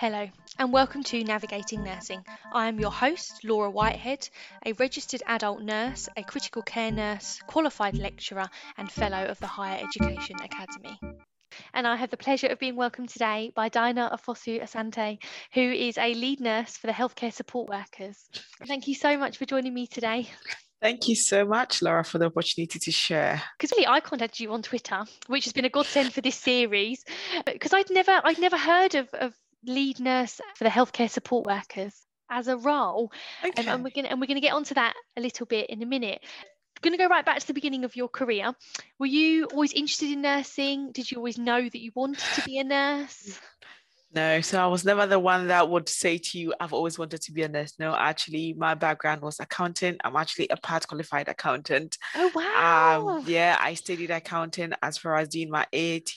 Hello, and welcome to Navigating Nursing. I am your host, Laura Whitehead, a registered adult nurse, a critical care nurse, qualified lecturer, and fellow of the Higher Education Academy. And I have the pleasure of being welcomed today by Dinah Ofosu Asante, who is a lead nurse for the healthcare support workers. Thank you so much for joining me today. Thank you so much, Laura, for the opportunity to share. Because really, I contacted you on Twitter, which has been a godsend for this series, uh, because I'd never, I'd never heard of, of lead nurse for the healthcare support workers as a role, Okay. um, and we're gonna and we're going to get onto that a little bit in a minute. Going to go right back to the beginning of your career. Were you always interested in nursing? Did you always know that you wanted to be a nurse? no, so I was never the one that would say to you, I've always wanted to be a nurse. No, actually, my background was accountant. I'm actually a part qualified accountant. Oh wow! Um, yeah, I studied accounting as far as doing my AAT.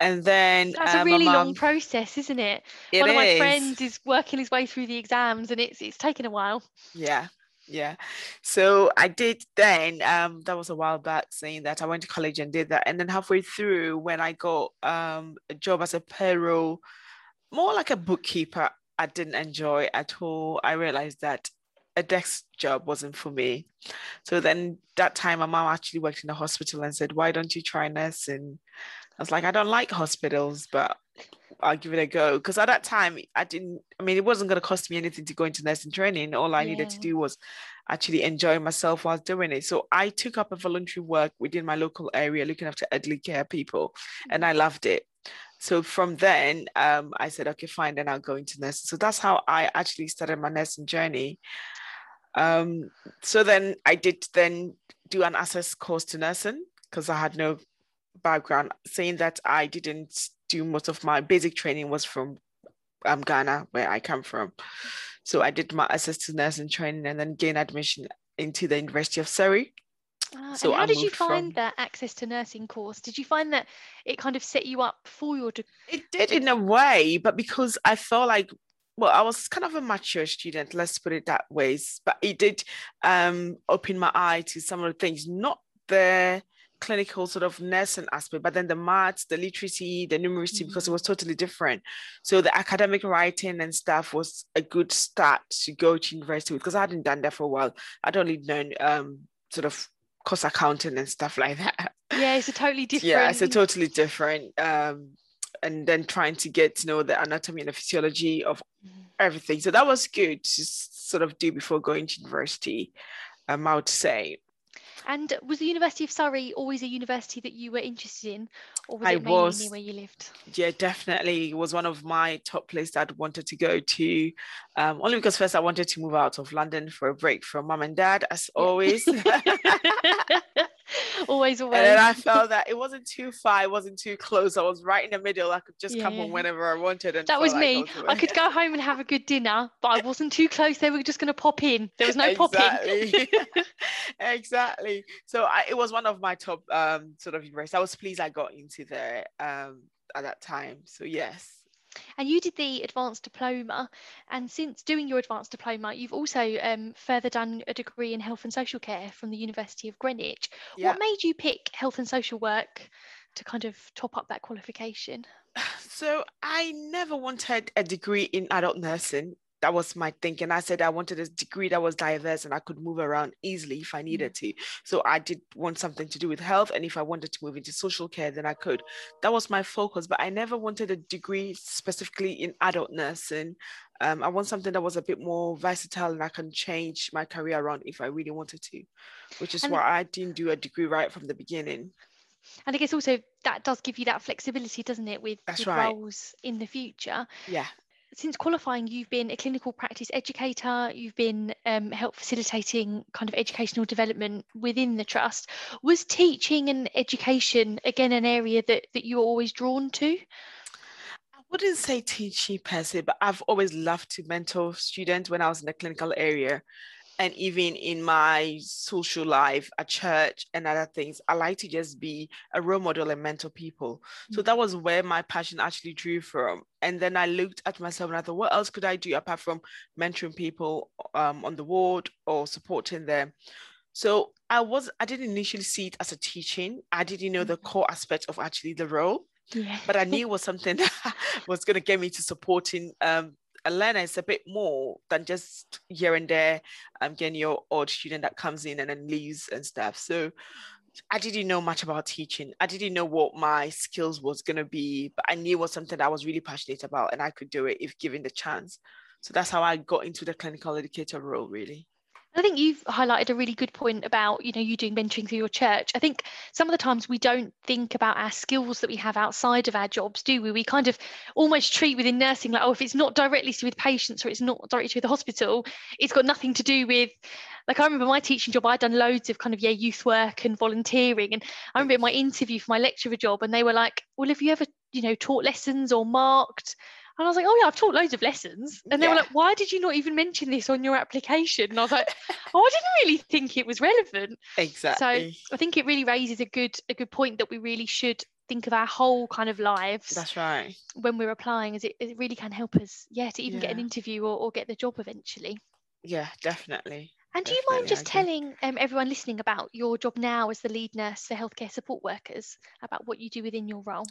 And then That's uh, a really long process, isn't it? it One of my friends is working his way through the exams, and it's it's taken a while. Yeah, yeah. So I did then, um, that was a while back saying that I went to college and did that. And then halfway through, when I got um a job as a payroll, more like a bookkeeper, I didn't enjoy at all. I realized that a desk job wasn't for me. So then that time my mom actually worked in a hospital and said, Why don't you try nursing? I was like, I don't like hospitals, but I'll give it a go. Because at that time, I didn't, I mean, it wasn't going to cost me anything to go into nursing training. All I needed to do was actually enjoy myself while doing it. So I took up a voluntary work within my local area, looking after elderly care people, and I loved it. So from then, um, I said, okay, fine, then I'll go into nursing. So that's how I actually started my nursing journey. Um, so then I did then do an access course to nursing because I had no background, saying that I didn't do most of my basic training was from um, Ghana, where I come from. So I did my access to nursing training and then gained admission into the University of Surrey. Ah, So how I did you find from- that access to nursing course? Did you find that it kind of set you up for your degree? It did in a way, but because I felt like, well, I was kind of a mature student, let's put it that way. But it did um, open my eye to some of the things, not the clinical sort of nursing aspect, but then the maths, the literacy, the numeracy, because it was totally different. So the academic writing and stuff was a good start to go to university with, because I hadn't done that for a while. I'd only known um, sort of course accounting and stuff like that. Yeah, it's a totally different. Yeah, it's a totally different. Um, and then trying to get to know the anatomy and the physiology of Mhm. everything. So that was good to sort of do before going to university. Um, I would say And was the University of Surrey always a university that you were interested in, or was I it mainly was. where you lived? yeah, definitely was one of my top places that I wanted to go to. Um, only because first I wanted to move out of London for a break from mum and dad, as Yeah. always. always, And always. then I felt that it wasn't too far, it wasn't too close. I was right in the middle. I could just come Yeah. home whenever I wanted. And that was like me. was I could go home and have a good dinner, but I wasn't too close. They were just going to pop in. There was no popping. exactly. exactly. So I, it was one of my top um, sort of universities. I was pleased I got into there um, at that time. So yes. And you did the advanced diploma, and since doing your advanced diploma, you've also um, further done a degree in health and social care from the University of Greenwich. Yeah. What made you pick health and social work to kind of top up that qualification? So I never wanted a degree in adult nursing. That was my thinking. I said I wanted a degree that was diverse and I could move around easily if I needed to. So I did want something to do with health. And if I wanted to move into social care, then I could. That was my focus. But I never wanted a degree specifically in adult nursing. Um, I want something that was a bit more versatile and I can change my career around if I really wanted to, which is And- why I didn't do a degree right from the beginning. And I guess also that does give you that flexibility, doesn't it, with right. roles in the future. Yeah. Since qualifying, you've been a clinical practice educator, you've been um, facilitating kind of educational development within the trust. Was teaching and education again an area that, that you were always drawn to? I wouldn't say teaching per se, but I've always loved to mentor students when I was in the clinical area. And even in my social life at church and other things, I like to just be a role model and mentor people. So that was where my passion actually drew from. And then I looked at myself and I thought, what else could I do apart from mentoring people um, on the ward or supporting them? So I was I didn't initially see it as a teaching. I didn't know the core aspect of actually the role. Yeah. But I knew it was something that was going to get me to supporting um, a learner is a bit more than just here and there um, getting your odd student that comes in and then leaves and stuff. So I didn't know much about teaching. I didn't know what my skills was going to be, but I knew it was something that I was really passionate about and I could do it if given the chance. So that's how I got into the clinical educator role, really. I think you've highlighted a really good point about, you know, you doing mentoring through your church. I think some of the times we don't think about our skills that we have outside of our jobs, do we? We kind of almost treat within nursing like, oh, if it's not directly to do with patients or it's not directly to do with the hospital, it's got nothing to do with like I remember my teaching job, I'd done loads of kind of yeah, youth work and volunteering. And I remember in my interview for my lecturer job, and they were like, Well, have you ever, you know, taught lessons or marked and I was like, oh yeah, I've taught loads of lessons. And they yeah. were like, why did you not even mention this on your application? And I was like, oh, I didn't really think it was relevant. Exactly. So I think it really raises a good a good point that we really should think of our whole kind of lives. That's right. When we're applying, as it, it really can help us, yeah, to even yeah. get an interview or, or get the job eventually. Yeah, definitely. And do you mind just telling um, everyone listening about your job now as the lead nurse for healthcare support workers, about what you do within your role?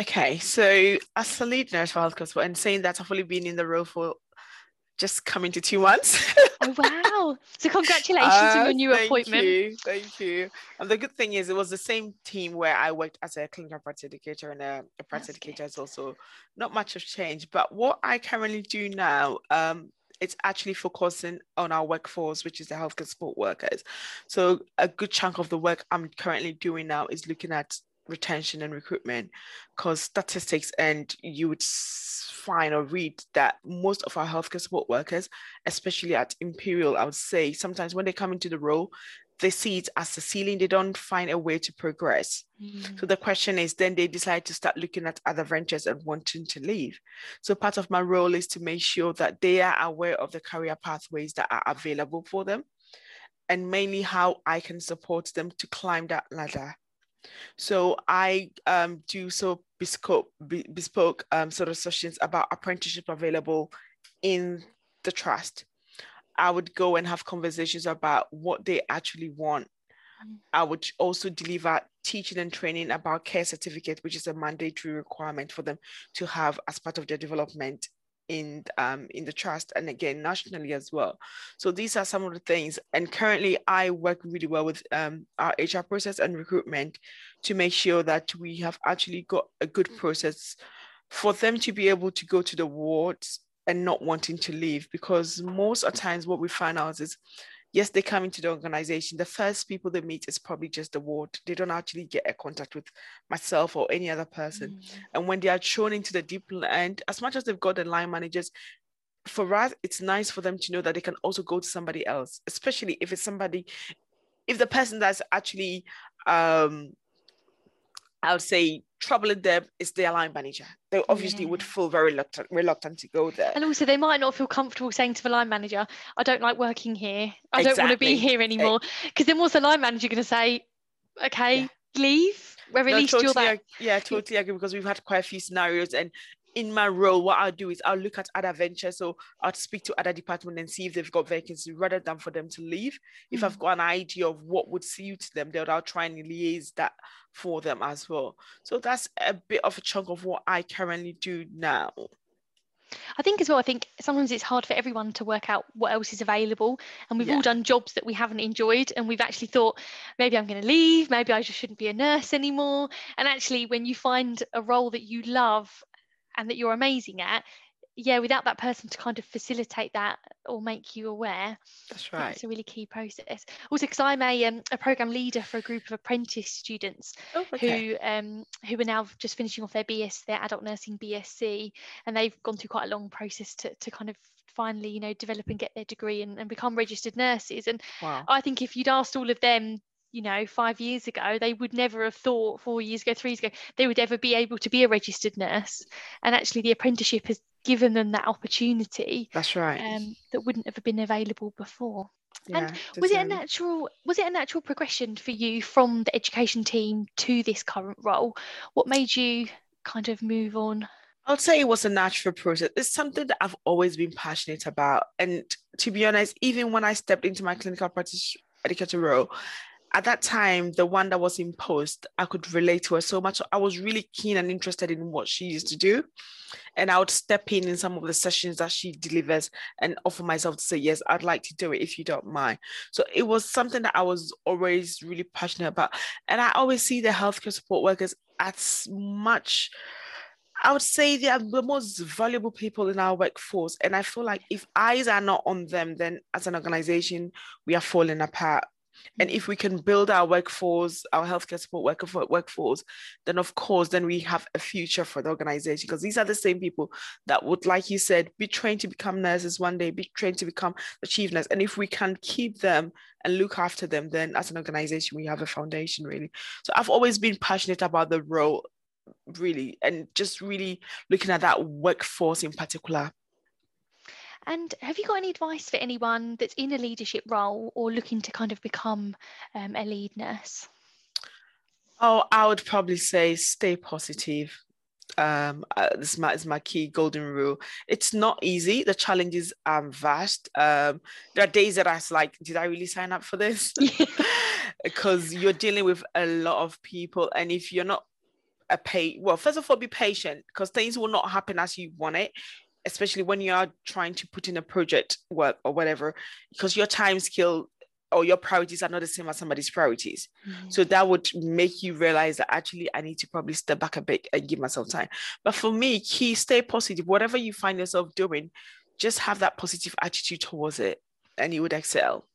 Okay, so as a lead nurse for healthcare and saying that I've only been in the role for just coming to two months. oh wow! So congratulations uh, on your new thank appointment. You, thank you. And the good thing is, it was the same team where I worked as a clinical practice educator and a, a practice educator as also not much of change. But what I currently do now, um, it's actually focusing on our workforce, which is the healthcare support workers. So a good chunk of the work I'm currently doing now is looking at retention and recruitment because statistics and you would find or read that most of our healthcare support workers especially at imperial i would say sometimes when they come into the role they see it as a ceiling they don't find a way to progress. Mm. so the question is then they decide to start looking at other ventures and wanting to leave. So part of my role is to make sure that they are aware of the career pathways that are available for them and mainly how i can support them to climb that ladder so I um, do so bespoke, bespoke um, sort of sessions about apprenticeship available in the trust. I would go and have conversations about what they actually want. Mm. I would also deliver teaching and training about care certificate, which is a mandatory requirement for them to have as part of their development in um, in the trust and again nationally as well. So these are some of the things. And currently, I work really well with um, our HR process and recruitment to make sure that we have actually got a good process for them to be able to go to the wards and not wanting to leave because most of times what we find out is yes, they come into the organization. The first people they meet is probably just the ward. They don't actually get a contact with myself or any other person. Mm. And when they are shown into the deep end, as much as they've got the line managers, for us, it's nice for them to know that they can also go to somebody else, especially if it's somebody, if the person that's actually um I would say troubling them is their line manager. They obviously yeah. would feel very reluctant, reluctant to go there. And also, they might not feel comfortable saying to the line manager, I don't like working here. I exactly. don't want to be here anymore. Because then what's the line manager going to say? Okay, yeah. leave. Where at no, least totally, you're that. Yeah, totally agree because we've had quite a few scenarios and in my role, what I'll do is I'll look at other ventures. So I'll speak to other departments and see if they've got vacancies rather than for them to leave. Mm-hmm. If I've mm. got an idea of what would suit them, then I'll try and liaise that for them as well. So that's a bit of a chunk of what I currently do now. I think as well, I think sometimes it's hard for everyone to work out what else is available. And we've yeah. all done jobs that we haven't enjoyed. And we've actually thought, maybe I'm going to leave. Maybe I just shouldn't be a nurse anymore. And actually, when you find a role that you love and that you're amazing at yeah without that person to kind of facilitate that or make you aware that's right it's a really key process also because i'm a, um, a program leader for a group of apprentice students oh, okay. who um who are now just finishing off their bs their adult nursing bsc and they've gone through quite a long process to, to kind of finally you know develop and get their degree and, and become registered nurses and wow. i think if you'd asked all of them you know five years ago they would never have thought four years ago three years ago they would ever be able to be a registered nurse. And actually the apprenticeship has given them that opportunity that's right. um, that wouldn't have been available before. Yeah, and was it a natural was it a natural progression for you from the education team to this current role? What made you kind of move on? I'll say it was a natural process. It's something that I've always been passionate about. And to be honest, even when I stepped into my clinical practice educator role, at that time, the one that was in post, I could relate to her so much. I was really keen and interested in what she used to do. And I would step in in some of the sessions that she delivers and offer myself to say, Yes, I'd like to do it if you don't mind. So it was something that I was always really passionate about. And I always see the healthcare support workers as much. I would say they are the most valuable people in our workforce. And I feel like if eyes are not on them, then as an organization, we are falling apart. And if we can build our workforce, our healthcare support worker workforce, then of course, then we have a future for the organization because these are the same people that would, like you said, be trained to become nurses one day, be trained to become the chief nurse. And if we can keep them and look after them, then as an organization, we have a foundation really. So I've always been passionate about the role, really, and just really looking at that workforce in particular. And have you got any advice for anyone that's in a leadership role or looking to kind of become um, a lead nurse? Oh, I would probably say stay positive. Um, uh, this is my, is my key golden rule. It's not easy. The challenges are vast. Um, there are days that I was like, did I really sign up for this? because you're dealing with a lot of people, and if you're not a pay, well, first of all, be patient because things will not happen as you want it especially when you are trying to put in a project work or whatever, because your time scale or your priorities are not the same as somebody's priorities. Mm-hmm. So that would make you realize that actually I need to probably step back a bit and give myself time. But for me, key, stay positive. Whatever you find yourself doing, just have that positive attitude towards it and you would excel.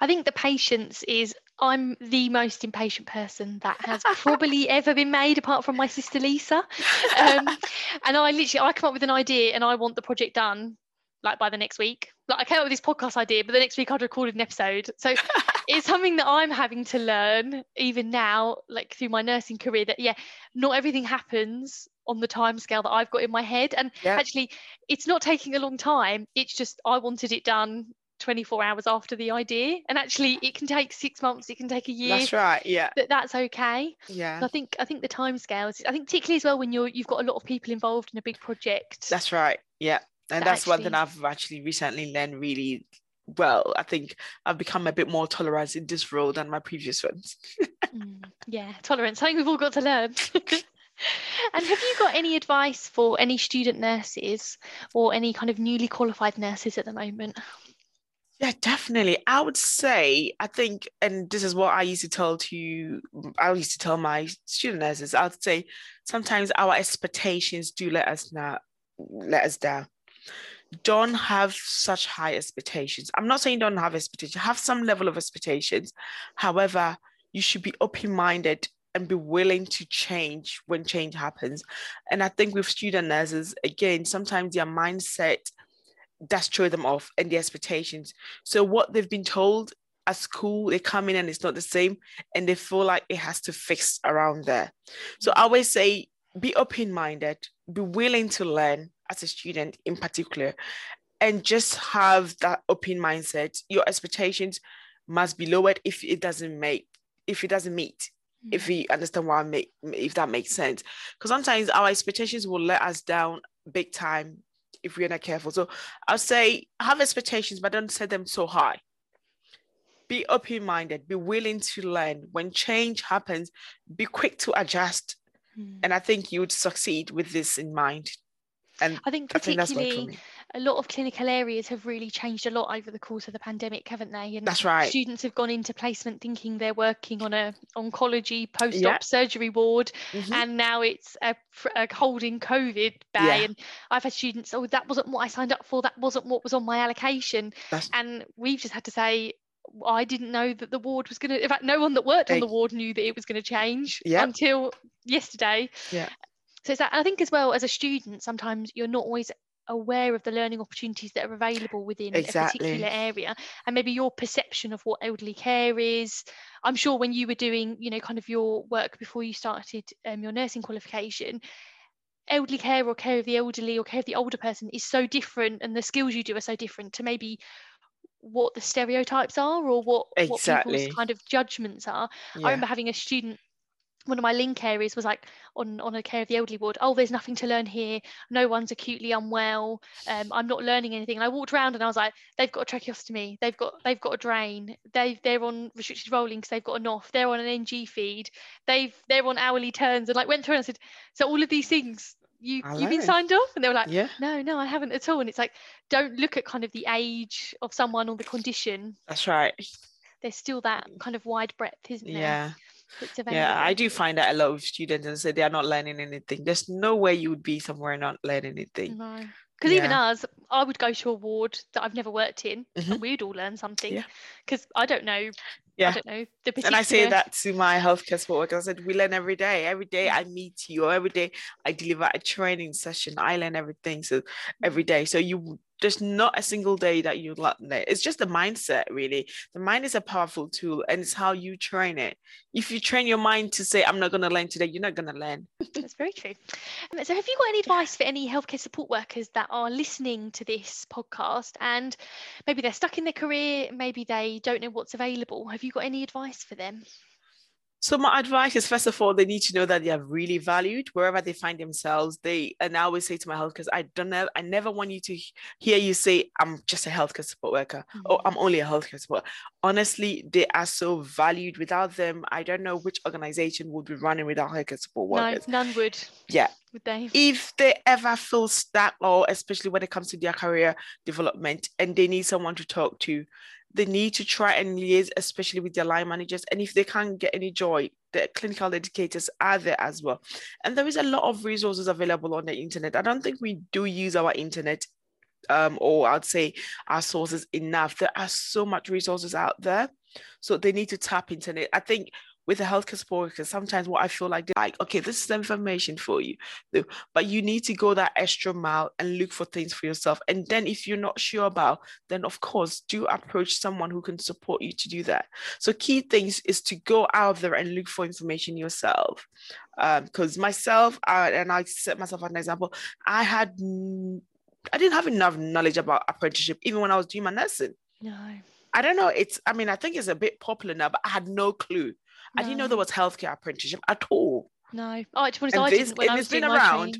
I think the patience is I'm the most impatient person that has probably ever been made, apart from my sister Lisa. Um, and I literally, I come up with an idea and I want the project done like by the next week. Like I came up with this podcast idea, but the next week I'd recorded an episode. So it's something that I'm having to learn even now, like through my nursing career. That yeah, not everything happens on the time scale that I've got in my head. And yeah. actually, it's not taking a long time. It's just I wanted it done 24 hours after the idea. And actually it can take six months it can take a year. That's right yeah. But that's okay. Yeah. So i think i think the time scales i think particularly as well when you're you've got a lot of people involved in a big project. That's right yeah. And that's actually, one thing i've actually recently learned really well. I think i've become a bit more tolerant in this role than my previous ones. Mm, yeah tolerance i think we've all got to learn. And have you got any advice for any student nurses or any kind of newly qualified nurses at the moment yeah, definitely. I would say, I think, and this is what I used to tell to, mm, I used to tell my student nurses, I would say sometimes our expectations do let us not let us down. Don't have such high expectations. I'm not saying don't have expectations, have some level of expectations. However, you should be open-minded and be willing to change when change happens. And I think with student nurses, again, sometimes their mindset that's throw them off and the expectations. So what they've been told at school, they come in and it's not the same, and they feel like it has to fix around there. So I always say, be open-minded, be willing to learn as a student in particular, and just have that open mindset. Your expectations must be lowered if it doesn't make if it doesn't meet if mm. you understand why I make if that makes sense because sometimes our expectations will let us down big time if we're not careful. So I'll say have expectations, but don't set them so high. Be open minded, be willing to learn. When change happens, be quick to adjust. Mm. And I think you would succeed with this in mind. And I think particularly I a lot of clinical areas have really changed a lot over the course of the pandemic, haven't they? And that's right. Students have gone into placement thinking they're working on a oncology post-op yeah. surgery ward, mm-hmm. and now it's a, a holding COVID bay. Yeah. And I've had students, oh, that wasn't what I signed up for. That wasn't what was on my allocation. That's... And we've just had to say, I didn't know that the ward was going to. In fact, no one that worked on the ward knew that it was going to change yep. until yesterday. Yeah. So it's that. I think as well as a student, sometimes you're not always aware of the learning opportunities that are available within exactly. a particular area and maybe your perception of what elderly care is i'm sure when you were doing you know kind of your work before you started um, your nursing qualification elderly care or care of the elderly or care of the older person is so different and the skills you do are so different to maybe what the stereotypes are or what, exactly. what people's kind of judgments are yeah. i remember having a student one of my link areas was like on on a care of the elderly ward. Oh there's nothing to learn here. No one's acutely unwell. Um, i'm not learning anything. And i walked around and i was like they've got a tracheostomy. They've got they've got a drain. They they're on restricted rolling because they've got an off. They're on an ng feed. They've they're on hourly turns and like went through and I said so all of these things you you've been signed off? And they were like yeah. No no i haven't at all. And it's like don't look at kind of the age of someone or the condition. That's right. There's still that kind of wide breadth isn't there? Yeah yeah i do find that a lot of students and say they are not learning anything there's no way you would be somewhere and not learning anything no because yeah. even us i would go to a ward that i've never worked in mm-hmm. and we'd all learn something because yeah. i don't know yeah. I don't know the particular... And I say that to my healthcare support workers. I said, we learn every day. Every day I meet you, or every day I deliver a training session. I learn everything. So every day. So you there's not a single day that you learn it. It's just the mindset, really. The mind is a powerful tool, and it's how you train it. If you train your mind to say, "I'm not going to learn today," you're not going to learn. That's very true. Um, so, have you got any advice for any healthcare support workers that are listening to this podcast, and maybe they're stuck in their career, maybe they don't know what's available? Have you got any advice for them? So my advice is first of all, they need to know that they are really valued wherever they find themselves. They and I always say to my health because I don't know, I never want you to hear you say, I'm just a healthcare support worker mm-hmm. or I'm only a healthcare support. Honestly, they are so valued. Without them, I don't know which organization would be running without healthcare support workers. No, none would. Yeah. Would they? If they ever feel stuck, or especially when it comes to their career development and they need someone to talk to, they need to try and liaise, especially with their line managers. And if they can't get any joy, the clinical educators are there as well. And there is a lot of resources available on the internet. I don't think we do use our internet um, or I'd say our sources enough. There are so much resources out there. So they need to tap into it. I think with a healthcare support worker, sometimes what I feel like, like, okay, this is information for you, but you need to go that extra mile and look for things for yourself. And then if you're not sure about, then of course, do approach someone who can support you to do that. So key things is to go out there and look for information yourself. Because um, myself, and I set myself an example, I had, I didn't have enough knowledge about apprenticeship even when I was doing my nursing. No. I don't know. It's, I mean, I think it's a bit popular now, but I had no clue. No. I didn't know there was healthcare apprenticeship at all. No. Oh, it's one I didn't when I was been around.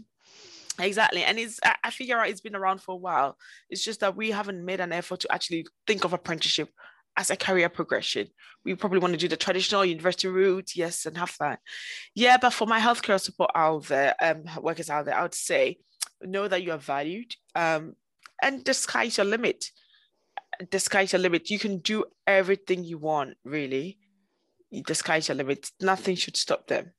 Exactly. And it's I figure out it's been around for a while. It's just that we haven't made an effort to actually think of apprenticeship as a career progression. We probably want to do the traditional university route, yes, and have that. Yeah, but for my healthcare support out there, um, workers out there, I would say know that you are valued. Um, and the sky's your limit. The sky's your limit. You can do everything you want, really the sky's the limit. Nothing should stop them.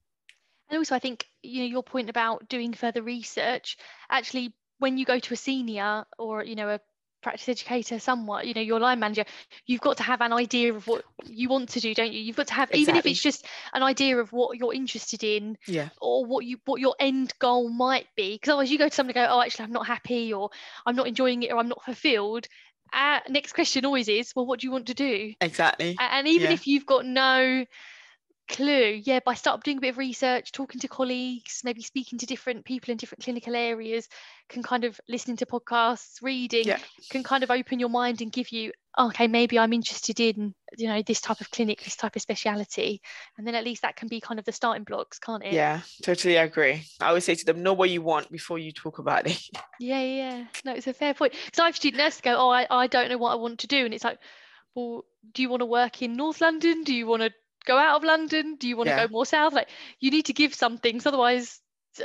And also, I think you know your point about doing further research. Actually, when you go to a senior or you know a practice educator somewhat you know your line manager you've got to have an idea of what you want to do don't you you've got to have exactly. even if it's just an idea of what you're interested in yeah or what you what your end goal might be because otherwise you go to somebody go oh actually i'm not happy or i'm not enjoying it or i'm not fulfilled uh, next question always is, well, what do you want to do? Exactly. And even yeah. if you've got no clue, yeah, by start doing a bit of research, talking to colleagues, maybe speaking to different people in different clinical areas, can kind of listening to podcasts, reading, yeah. can kind of open your mind and give you okay, maybe I'm interested in, you know, this type of clinic, this type of speciality. And then at least that can be kind of the starting blocks, can't it? Yeah, totally agree. I always say to them, know what you want before you talk about it. Yeah, yeah. No, it's a fair point. Because I've student nurses go, oh, I, I don't know what I want to do. And it's like, well, do you want to work in North London? Do you want to go out of London? Do you want yeah. to go more south? Like, you need to give some things. Otherwise,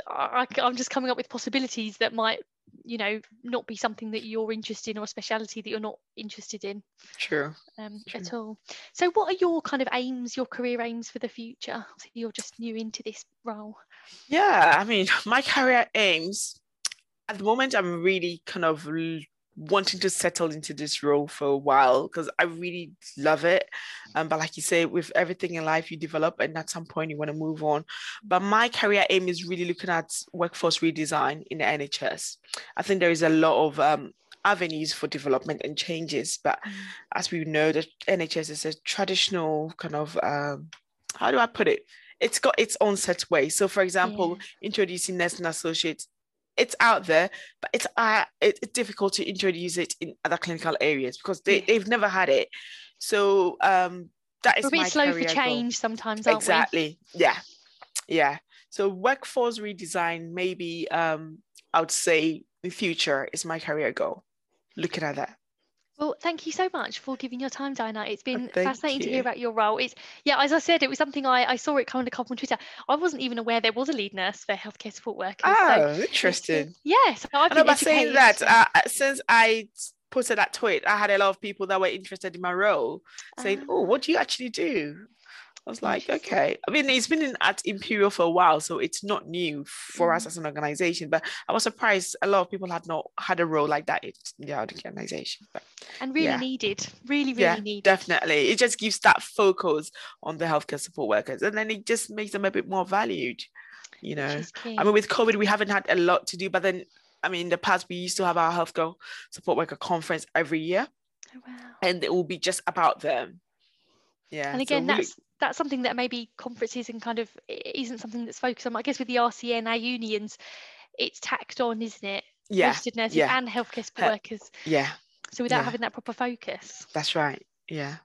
I, I'm just coming up with possibilities that might you know not be something that you're interested in or a speciality that you're not interested in true um true. at all so what are your kind of aims your career aims for the future so you're just new into this role yeah i mean my career aims at the moment i'm really kind of wanting to settle into this role for a while because I really love it. Um, but like you say, with everything in life, you develop, and at some point you want to move on. But my career aim is really looking at workforce redesign in the NHS. I think there is a lot of um, avenues for development and changes. But mm. as we know, the NHS is a traditional kind of um, how do I put it? It's got its own set way. So, for example, yeah. introducing nursing associates it's out there, but it's uh, it's difficult to introduce it in other clinical areas because they, they've never had it. So um, that is We're a bit slow for change goal. sometimes, exactly. Yeah. yeah. So workforce redesign, maybe um, I would say the future is my career goal. Looking at that. Well, thank you so much for giving your time, Diana. It's been thank fascinating to hear about your role. It's yeah, as I said, it was something I, I saw it coming up on Twitter. I wasn't even aware there was a lead nurse for healthcare support workers. so Oh, been- interesting. yeah, so I've I know, been saying that, uh, since I posted that tweet, I had a lot of people that were interested in my role saying, Ah. "Oh, what do you actually do?" I was like, "Okay." I mean, it's been in, at Imperial for a while, so it's not new for us Mm. as an organization. But I was surprised a lot of people had not had a role like that in the organization. But and really yeah. needed, really, really yeah, needed. definitely, it just gives that focus on the healthcare support workers, and then it just makes them a bit more valued. You know. I mean, with COVID, we haven't had a lot to do, but then, I mean, in the past, we used to have our healthcare support worker conference every year, Oh, wow. and it will be just about them. Yeah. And so again, we- that's that's something that maybe conferences and kind of isn't something that's focused on. I guess with the RCN, our unions, it's tacked on, isn't it? yeah, Registered nurses yeah. and healthcare support He- workers. yeah, So without yeah. having that proper focus. that's right. Yeah.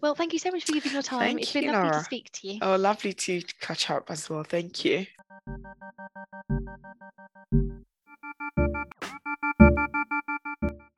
Well, thank you so much for giving your time. Thank it's been you, lovely to speak to you. Oh, lovely to catch up as well. Thank you.